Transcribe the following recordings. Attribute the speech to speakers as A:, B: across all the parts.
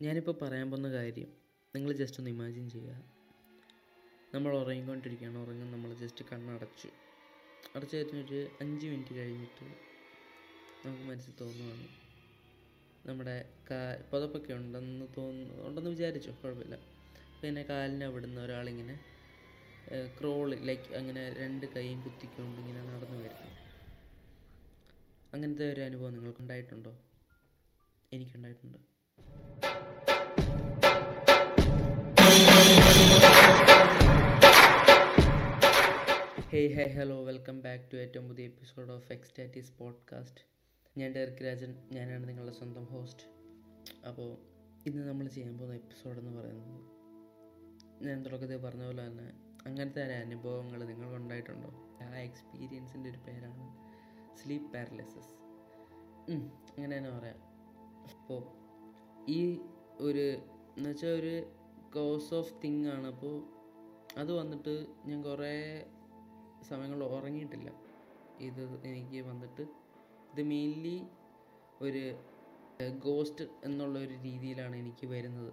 A: ഞാനിപ്പോൾ പറയാൻ പോകുന്ന കാര്യം നിങ്ങൾ ജസ്റ്റ് ഒന്ന് ഇമാജിൻ ചെയ്യുക. നമ്മൾ ഉറങ്ങിക്കൊണ്ടിരിക്കുകയാണ് ഉറങ്ങും നമ്മൾ ജസ്റ്റ് കണ്ണടച്ചു. അടച്ചു കഴിഞ്ഞൊരു അഞ്ച് മിനിറ്റ് കഴിഞ്ഞിട്ട് നമുക്ക് മനസ്സിൽ തോന്നുവാണ് നമ്മുടെ കാ പുതപ്പൊക്കെ ഉണ്ടെന്ന് തോന്നുന്നു ഉണ്ടെന്ന് വിചാരിച്ചു കുഴപ്പമില്ല. പിന്നെ കാലിന് അവിടുന്ന് ഒരാളിങ്ങനെ ക്രോൾ ലൈക്ക് അങ്ങനെ രണ്ട് കൈയും കുത്തിക്കൊണ്ട് ഇങ്ങനെ നടന്നു വരുന്നു. അങ്ങനത്തെ ഒരു അനുഭവം നിങ്ങൾക്കുണ്ടായിട്ടുണ്ടോ? എനിക്കുണ്ടായിട്ടുണ്ട്. Hey hey hello welcome back to ഏറ്റവും പുതിയ എപ്പിസോഡ് ഓഫ് എക്സ്റ്റാറ്റീസ് പോഡ്കാസ്റ്റ് ഞാൻ ഡെറിക് രാജൻ. ഞാനാണ് നിങ്ങളുടെ സ്വന്തം ഹോസ്റ്റ് അപ്പോൾ ഇന്ന് നമ്മൾ ചെയ്യാൻ പോകുന്ന എപ്പിസോഡ് എന്ന് പറയുന്നത് ഞാൻ തുടക്കത്തിൽ പറഞ്ഞ പോലെ തന്നെ അങ്ങനത്തെ ഒരു അനുഭവങ്ങൾ നിങ്ങൾക്കുണ്ടായിട്ടുണ്ടോ ആ എക്സ്പീരിയൻസിന്റെ ഒരു പേരാണ് സ്ലീപ്പ് പാരലിസിസ് അങ്ങനെ തന്നെ പറയാം. അപ്പോൾ ഈ ഒരു എന്നുവെച്ചാൽ ഒരു കോസ് ഓഫ് തിങ് ആണ്. അപ്പോൾ അത് വന്നിട്ട് ഞാൻ കുറേ സമയങ്ങൾ ഉറങ്ങിയിട്ടില്ല. ഇത് എനിക്ക് വന്നിട്ട് ഇത് മെയിൻലി ഒരു ഗോസ്റ്റ് എന്നുള്ള ഒരു രീതിയിലാണ് എനിക്ക് വരുന്നത്.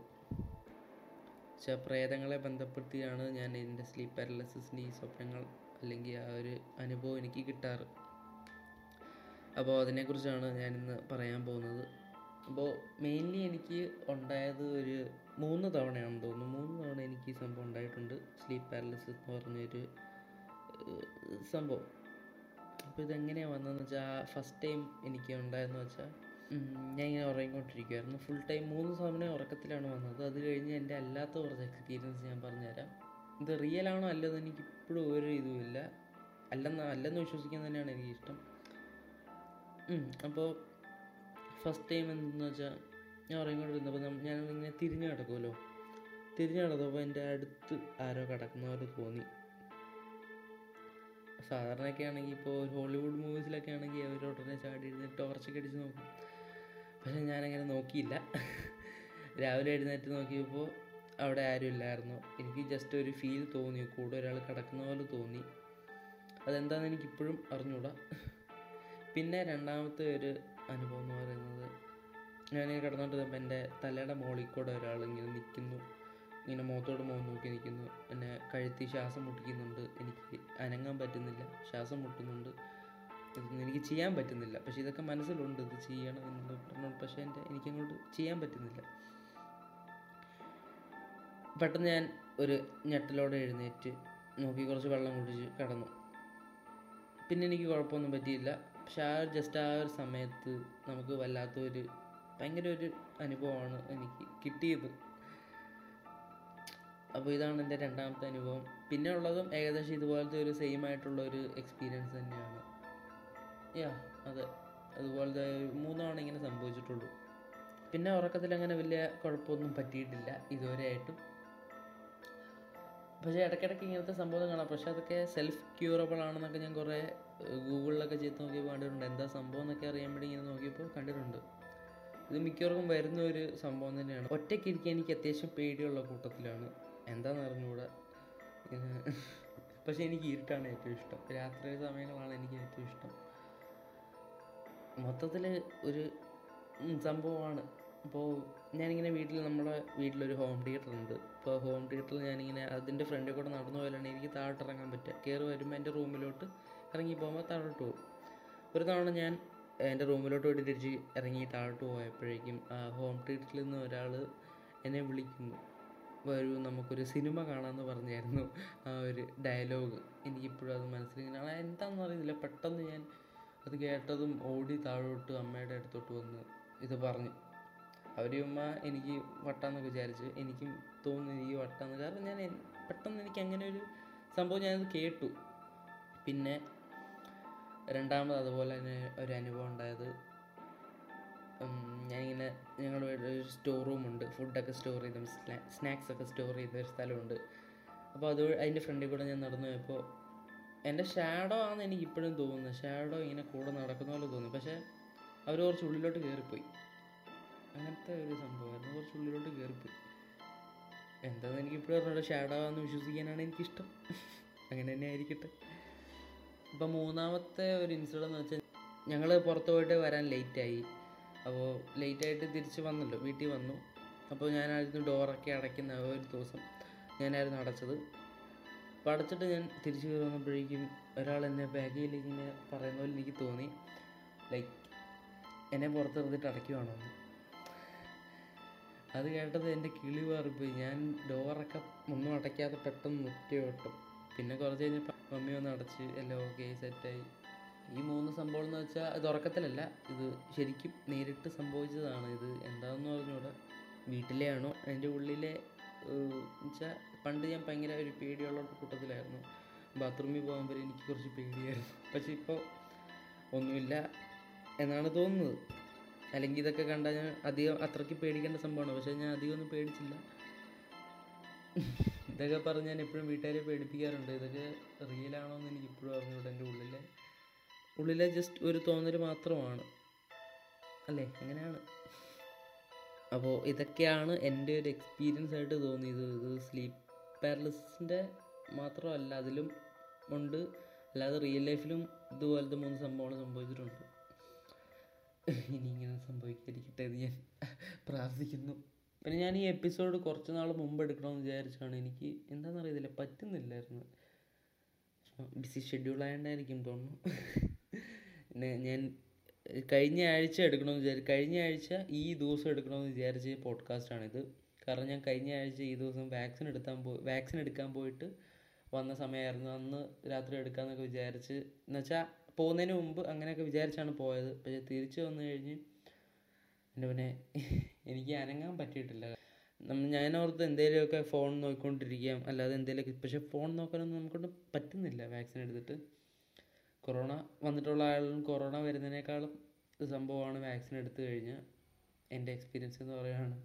A: പക്ഷേ പ്രേതങ്ങളെ ബന്ധപ്പെടുത്തിയാണ് ഞാൻ എന്റെ സ്ലീപ്പ് പാരലസിന്റെ ഈ സ്വപ്നങ്ങൾ അല്ലെങ്കിൽ ആ ഒരു അനുഭവം എനിക്ക് കിട്ടാറ്. അപ്പോൾ അതിനെക്കുറിച്ചാണ് ഞാനിന്ന് പറയാൻ പോകുന്നത്. അപ്പോൾ മെയിൻലി എനിക്ക് ഉണ്ടായത് ഒരു മൂന്ന് തവണയാണെന്ന് തോന്നുന്നു. മൂന്ന് തവണ എനിക്ക് ഈ സംഭവം ഉണ്ടായിട്ടുണ്ട്. സ്ലീപ്പ് പാരലിസിസ് എന്ന് പറഞ്ഞൊരു സംഭവം. അപ്പോൾ ഇതെങ്ങനെയാണ് വന്നതെന്ന് വെച്ചാൽ ഫസ്റ്റ് ടൈം എനിക്ക് ഉണ്ടായെന്ന് വെച്ചാൽ ഞാൻ ഇങ്ങനെ ഉറങ്ങിക്കൊണ്ടിരിക്കുമായിരുന്നു ഫുൾ ടൈം മൂന്ന് തവണ ഉറക്കത്തിലാണ് വന്നത്. അത് കഴിഞ്ഞ് എന്റെ അല്ലാത്ത കുറച്ച് എക്സ്പീരിയൻസ് ഞാൻ പറഞ്ഞുതരാം. ഇത് റിയൽ ആണോ അല്ലെന്ന് എനിക്ക് ഇപ്പോഴും ഒരു ഇതുമില്ല അല്ലെന്ന് അല്ലെന്ന് വിശ്വസിക്കാൻ തന്നെയാണ് എനിക്കിഷ്ടം. അപ്പോൾ ഫസ്റ്റ് ടൈം എന്തെന്ന് വെച്ചാൽ ഞാൻ ഉറങ്ങിക്കൊണ്ടിരുന്നപ്പോൾ ഞാൻ ഇങ്ങനെ തിരിഞ്ഞു കിടക്കുമല്ലോ തിരിഞ്ഞു കിടന്നപ്പോൾ എന്റെ അടുത്ത് ആരോ കിടക്കുന്ന പോലെ തോന്നി. സാധാരണയൊക്കെ ആണെങ്കിൽ ഇപ്പോൾ ഹോളിവുഡ് മൂവീസിലൊക്കെ ആണെങ്കിൽ അവർ ഉടനെ ചാടി എഴുന്നേറ്റ് ടോർച്ചൊക്കെ അടിച്ച് നോക്കും. പക്ഷെ ഞാനങ്ങനെ നോക്കിയില്ല. രാവിലെ എഴുന്നേറ്റ് നോക്കിയപ്പോൾ അവിടെ ആരും ഇല്ലായിരുന്നു. എനിക്ക് ജസ്റ്റ് ഒരു ഫീൽ തോന്നി. കൂടെ ഒരാൾ കിടക്കുന്ന പോലെ തോന്നി. അതെന്താണെന്ന് എനിക്കിപ്പോഴും അറിഞ്ഞൂടാ. പിന്നെ രണ്ടാമത്തെ ഒരു അനുഭവം എന്ന് പറയുന്നത്. ഞാനിങ്ങനെ കിടന്നുകൊണ്ടിരുന്നപ്പോൾ എന്റെ തലയുടെ മുകളിൽ കൂടെ ഒരാൾ ഇങ്ങനെ നിൽക്കുന്നു. ഇങ്ങനെ മുഖത്തോട് മുഖം നോക്കി നിൽക്കുന്നു. എന്നെ കഴുത്തി ശ്വാസം മുട്ടിക്കുന്നുണ്ട്. എനിക്ക് അനങ്ങാൻ പറ്റുന്നില്ല. ശ്വാസം മുട്ടുന്നുണ്ട്. ഇതൊന്നും എനിക്ക് ചെയ്യാൻ പറ്റുന്നില്ല. പക്ഷേ ഇതൊക്കെ മനസ്സിലുണ്ട്. ഇത് ചെയ്യണം എന്ന് പറഞ്ഞു പക്ഷേ എന്റെ എനിക്കങ്ങോട്ട് ചെയ്യാൻ പറ്റുന്നില്ല. പെട്ടെന്ന് ഞാൻ ഒരു ഞെട്ടലോടെ എഴുന്നേറ്റ് നോക്കി കുറച്ച് വെള്ളം കുടിച്ച് കിടന്നു. പിന്നെ എനിക്ക് കുഴപ്പമൊന്നും പറ്റിയില്ല. പക്ഷെ ആ ജസ്റ്റ് ആ ഒരു സമയത്ത് നമുക്ക് വല്ലാത്തൊരു ഭയങ്കര ഒരു അനുഭവമാണ് എനിക്ക് കിട്ടിയത്. അപ്പോൾ ഇതാണ് എന്റെ രണ്ടാമത്തെ അനുഭവം. പിന്നെ ഉള്ളതും ഏകദേശം ഇതുപോലത്തെ ഒരു സെയിം ആയിട്ടുള്ള ഒരു എക്സ്പീരിയൻസ് തന്നെയാണ്. യാ അതെ. അതുപോലത്തെ മൂന്നാണ് ഇങ്ങനെ സംഭവിച്ചിട്ടുള്ളൂ. പിന്നെ ഉറക്കത്തിൽ അങ്ങനെ വലിയ കുഴപ്പമൊന്നും പറ്റിയിട്ടില്ല. ഇതുവരെ ആയിട്ടും പക്ഷേ ഇടയ്ക്കിടയ്ക്ക് ഇങ്ങനത്തെ സംഭവം കാണാം. പക്ഷേ അതൊക്കെ സെൽഫ് ക്യൂറബിൾ ആണെന്നൊക്കെ ഞാൻ കുറേ ഗൂഗിളിലൊക്കെ ചെയ്ത് നോക്കിയപ്പോൾ കണ്ടിട്ടുണ്ട്. എന്താ സംഭവം എന്നൊക്കെ അറിയാൻ വേണ്ടി ഇങ്ങനെ നോക്കിയപ്പോൾ കണ്ടിട്ടുണ്ട്. ഇത് മിക്കവർക്കും വരുന്ന ഒരു സംഭവം തന്നെയാണ്. ഒറ്റയ്ക്ക് ഇരിക്കാൻ എനിക്ക് അത്യാവശ്യം പേടിയുള്ള കൂട്ടത്തിലാണ്. എന്താണെന്ന് അറിഞ്ഞുകൂടെ. പക്ഷേ എനിക്ക് ഇരുട്ടാണ് ഏറ്റവും ഇഷ്ടം. രാത്രി സമയങ്ങളാണ് എനിക്ക് ഏറ്റവും ഇഷ്ടം. മൊത്തത്തിൽ ഒരു സംഭവമാണ്. അപ്പോൾ ഞാനിങ്ങനെ വീട്ടിൽ നമ്മുടെ വീട്ടിലൊരു ഹോം തിയേറ്റർ ഉണ്ട്. അപ്പോൾ ഹോം തിയേറ്ററിൽ ഞാനിങ്ങനെ അതിന്റെ ഫ്രണ്ടിൽ കൂടെ നടന്നു പോയാലാണ് എനിക്ക് താഴോട്ട് ഇറങ്ങാൻ പറ്റുക. കയറി വരുമ്പോൾ എന്റെ റൂമിലോട്ട് ഇറങ്ങി പോകുമ്പോൾ താഴോട്ട് പോകും. ഒരു തവണ ഞാൻ എന്റെ റൂമിലോട്ട് പോയിട്ട് തിരിച്ച് ഇറങ്ങി താഴോട്ട് പോയപ്പോഴേക്കും ഹോം തിയേറ്ററിൽ നിന്ന് ഒരാൾ എന്നെ വിളിക്കുന്നു. വരൂ നമുക്കൊരു സിനിമ കാണാമെന്ന് പറഞ്ഞായിരുന്നു ആ ഒരു ഡയലോഗ് എനിക്കിപ്പോഴും അത് മനസ്സിലിങ്ങനെ ആ എന്താണെന്ന് അറിയില്ല. പെട്ടെന്ന് ഞാൻ അത് കേട്ടതും ഓടി താഴോട്ട് അമ്മയുടെ അടുത്തോട്ട് വന്ന് ഇത് പറഞ്ഞു. അവർ എനിക്ക് വട്ടാന്നൊക്കെ വിചാരിച്ചു എനിക്കും തോന്നുന്നു എനിക്ക് വട്ടാന്ന്. കാരണം ഞാൻ പെട്ടെന്ന് എനിക്ക് അങ്ങനെ ഒരു സംഭവം ഞാനത് കേട്ടു. പിന്നെ രണ്ടാമത് അതുപോലെ തന്നെ ഒരു അനുഭവം ഉണ്ടായത് ഞാനിങ്ങനെ ഞങ്ങളുടെ ഒരു സ്റ്റോർ റൂമുണ്ട് ഫുഡൊക്കെ സ്റ്റോർ ചെയ്ത സ്നാക്സ് ഒക്കെ സ്റ്റോർ ചെയ്ത ഒരു സ്ഥലമുണ്ട്. അപ്പോൾ അത് അതിന്റെ ഫ്രണ്ടിൽ കൂടെ ഞാൻ നടന്നു പോയപ്പോൾ എന്റെ ഷാഡോ ആണെന്ന് എനിക്ക് ഇപ്പോഴും തോന്നുന്നത് ഷാഡോ ഇങ്ങനെ കൂടെ നടക്കുന്ന പോലെ തോന്നി. പക്ഷേ അവർ കുറച്ച് ഉള്ളിലോട്ട് കയറിപ്പോയി അങ്ങനത്തെ ഒരു സംഭവമായിരുന്നു കുറച്ച് ഉള്ളിലോട്ട് കയറിപ്പോയി എനിക്ക് ഇപ്പോഴും അറിഞ്ഞൂടാ. ഷാഡോ എന്ന് വിശ്വസിക്കാനാണ് എനിക്കിഷ്ടം. അങ്ങനെ തന്നെ ആയിരിക്കട്ടെ. ഇപ്പം മൂന്നാമത്തെ ഒരു ഇൻസിഡന്റ് എന്ന് വെച്ചാൽ ഞങ്ങൾ പുറത്ത് പോയിട്ട് വരാൻ ലേറ്റായി അപ്പോൾ ലേറ്റായിട്ട് തിരിച്ച് വന്നല്ലോ. വീട്ടിൽ വന്നു. അപ്പോൾ ഞാനായിരുന്നു ഡോറൊക്കെ അടയ്ക്കുന്ന ഒരു ദിവസം ഞാനായിരുന്നു അടച്ചത്. അപ്പോൾ അടച്ചിട്ട് ഞാൻ തിരിച്ചു കയറി വന്നപ്പോഴേക്കും ഒരാൾ എന്നെ ബാഗിൽ ഇങ്ങനെ പറയുന്ന പോലെ എനിക്ക് തോന്നി. ലൈക്ക് എന്നെ പുറത്തിറന്നിട്ട് അടയ്ക്കുവാണോ എന്ന്. അത് കേട്ടത് എന്റെ കിളി മാറിപ്പോയി ഞാൻ ഡോറൊക്കെ ഒന്നും അടയ്ക്കാതെ പെട്ടെന്ന് നിർത്തി ഓട്ടം പിന്നെ കുറച്ച് കഴിഞ്ഞപ്പോൾ മമ്മി വന്ന് അടച്ച് എല്ലാം ഓക്കെ സെറ്റായി. ഈ മൂന്ന് സംഭവം എന്ന് വെച്ചാൽ ഇത് ഉറക്കത്തിലല്ല ഇത് ശരിക്കും നേരിട്ട് സംഭവിച്ചതാണ്. ഇത് എന്താണെന്ന് പറഞ്ഞുകൂടെ വീട്ടിലെ ആണോ? എന്റെ ഉള്ളിലെ വെച്ചാൽ പണ്ട് ഞാൻ ഭയങ്കര ഒരു പേടിയുള്ള കൂട്ടത്തിലായിരുന്നു. ബാത്റൂമിൽ പോകാൻ വരെ എനിക്ക് കുറച്ച് പേടിയായിരുന്നു. പക്ഷെ ഇപ്പോൾ ഒന്നുമില്ല എന്നാണ് തോന്നുന്നത്. അല്ലെങ്കിൽ ഇതൊക്കെ കണ്ടാൽ ഞാൻ അധികം അത്രയ്ക്ക് പേടിക്കേണ്ട സംഭവമാണ്. പക്ഷേ ഞാൻ അധികം ഒന്നും പേടിച്ചില്ല. ഇതൊക്കെ പറഞ്ഞ് ഞാൻ എപ്പോഴും വീട്ടുകാരെ പേടിപ്പിക്കാറുണ്ട്. ഇതൊക്കെ റിയലാണോ എന്ന് എനിക്ക് ഇപ്പോഴും അറിഞ്ഞൂടെ എന്റെ ഉള്ളിലെ. ഉള്ളിലെ ജസ്റ്റ് ഒരു തോന്നൽ മാത്രമാണ്. അല്ലേ? അങ്ങനെയാണ്. അപ്പോൾ ഇതൊക്കെയാണ് എന്റെ ഒരു എക്സ്പീരിയൻസ് ആയിട്ട് തോന്നിയത്. ഇത് സ്ലീപ്പ് പാരലിസിന്റെ മാത്രമല്ല അതിലും ഉണ്ട്. അല്ലാതെ റിയൽ ലൈഫിലും ഇതുപോലത്തെ മൂന്ന് സംഭവങ്ങൾ സംഭവിച്ചിട്ടുണ്ട്. ഇനി ഇങ്ങനെ സംഭവിക്കാതിരിക്കട്ടെ എന്ന് ഞാൻ പ്രാർത്ഥിക്കുന്നു. പിന്നെ ഞാൻ ഈ എപ്പിസോഡ് കുറച്ച് നാൾ മുമ്പ് എടുക്കണമെന്ന് വിചാരിച്ചാണ് എനിക്ക് എന്താണെന്ന് അറിയത്തില്ല പറ്റുന്നില്ലായിരുന്നു ബിസി ഷെഡ്യൂൾ ആയതുകൊണ്ടായിരിക്കും തോന്നുന്നു. ഞാൻ കഴിഞ്ഞ ആഴ്ച എടുക്കണമെന്ന് വിചാരിച്ചു കഴിഞ്ഞ ആഴ്ച ഈ ദിവസം എടുക്കണമെന്ന് വിചാരിച്ച പോഡ്കാസ്റ്റാണിത് കാരണം ഞാൻ കഴിഞ്ഞ ആഴ്ച ഈ ദിവസം വാക്സിൻ എടുക്കാൻ പോയി വാക്സിൻ എടുക്കാൻ പോയിട്ട് വന്ന സമയമായിരുന്നു അന്ന് രാത്രി എടുക്കാമെന്നൊക്കെ വിചാരിച്ച്. എന്നുവെച്ചാൽ പോകുന്നതിന് മുമ്പ് അങ്ങനെയൊക്കെ വിചാരിച്ചാണ് പോയത്. പക്ഷേ തിരിച്ചു വന്നു കഴിഞ്ഞ് എന്റെ പിന്നെ എനിക്ക് അനങ്ങാൻ പറ്റിയിട്ടില്ല. നമ്മൾ ഓർത്ത് എന്തെങ്കിലുമൊക്കെ ഫോൺ നോക്കിക്കൊണ്ടിരിക്കാം. അല്ലാതെ എന്തെങ്കിലുമൊക്കെ പക്ഷേ ഫോൺ നോക്കാനൊന്നും നമുക്കൊണ്ട് പറ്റുന്നില്ല വാക്സിൻ എടുത്തിട്ട്. കൊറോണ വന്നിട്ടുള്ള ആളും കൊറോണ വരുന്നതിനേക്കാളും സംഭവമാണ് വാക്സിൻ എടുത്തു കഴിഞ്ഞാൽ എന്റെ എക്സ്പീരിയൻസ് എന്ന് പറയുകയാണ്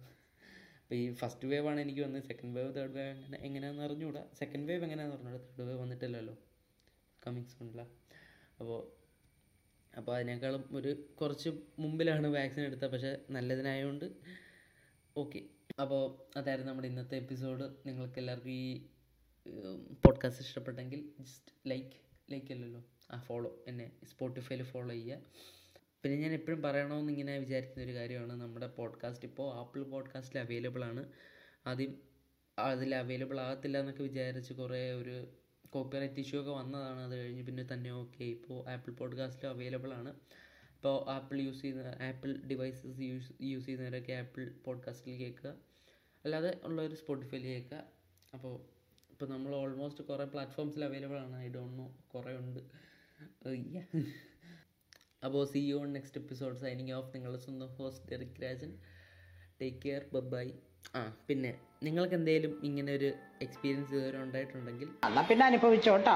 A: അപ്പോൾ ഈ ഫസ്റ്റ് വേവ് ആണ് എനിക്ക് വന്നത്. സെക്കൻഡ് വേവ് തേർഡ് വേവ് എങ്ങനെ എങ്ങനെയാണെന്ന് അറിഞ്ഞുകൂടാ. സെക്കൻഡ് വേവ് എങ്ങനെയാണെന്ന് അറിഞ്ഞുകൂടാ. തേർഡ് വേവ് വന്നിട്ടില്ലല്ലോ. കമ്മിങ് സൂണില്ല അപ്പോൾ അപ്പോൾ അതിനേക്കാളും ഒരു കുറച്ച് മുമ്പിലാണ് വാക്സിൻ എടുത്തത് പക്ഷേ നല്ലതിനായതുകൊണ്ട് ഓക്കെ. അപ്പോൾ അതായിരുന്നു നമ്മുടെ ഇന്നത്തെ എപ്പിസോഡ്. നിങ്ങൾക്ക് എല്ലാവർക്കും ഈ പോഡ്കാസ്റ്റ് ഇഷ്ടപ്പെട്ടെങ്കിൽ ജസ്റ്റ് ലൈക്ക് ലൈക്ക് അല്ലല്ലോ. ആ ഫോളോ എന്നെ സ്പോട്ടിഫൈയിൽ ഫോളോ ചെയ്യുക. പിന്നെ ഞാൻ എപ്പോഴും പറയണമെന്ന് ഇങ്ങനെ വിചാരിക്കുന്ന ഒരു കാര്യമാണ്. നമ്മുടെ പോഡ്കാസ്റ്റ് ഇപ്പോൾ ആപ്പിൾ പോഡ്കാസ്റ്റിൽ അവൈലബിൾ ആണ്. ആദ്യം അതിൽ അവൈലബിൾ ആകത്തില്ല എന്നൊക്കെ വിചാരിച്ച് കുറേ ഒരു കോപ്പിറൈറ്റ് ഇഷ്യൂ ഒക്കെ വന്നതാണ് അത് കഴിഞ്ഞ് പിന്നെ തന്നെ ഓക്കെ ഇപ്പോൾ ആപ്പിൾ പോഡ്കാസ്റ്റിൽ അവൈലബിൾ ആണ്. ഇപ്പോൾ ആപ്പിൾ യൂസ് ചെയ്യുന്ന ആപ്പിൾ ഡിവൈസസ് യൂസ് യൂസ് ചെയ്യുന്നവരൊക്കെ ആപ്പിൾ പോഡ്കാസ്റ്റിൽ കേൾക്കുക. അല്ലാതെ ഉള്ളവർ സ്പോട്ടിഫൈയിൽ കേൾക്കുക. അപ്പോൾ ഇപ്പോൾ നമ്മൾ ഓൾമോസ്റ്റ് കുറേ പ്ലാറ്റ്ഫോംസിൽ അവൈലബിൾ ആണ്. ഐ ഡോണ്ട് നോ കുറേ ഉണ്ട്. അപ്പോൾ see you next episode signing off നിങ്ങളുടെ സ്വന്തം host Derick Rajan take care bye ആ പിന്നെ നിങ്ങൾക്ക് എന്തെങ്കിലും ഇങ്ങനെ ഒരു എക്സ്പീരിയൻസ് ഇതുവരെ ഉണ്ടായിട്ടുണ്ടെങ്കിൽ
B: പിന്നെ അനുഭവിച്ചോട്ടോ.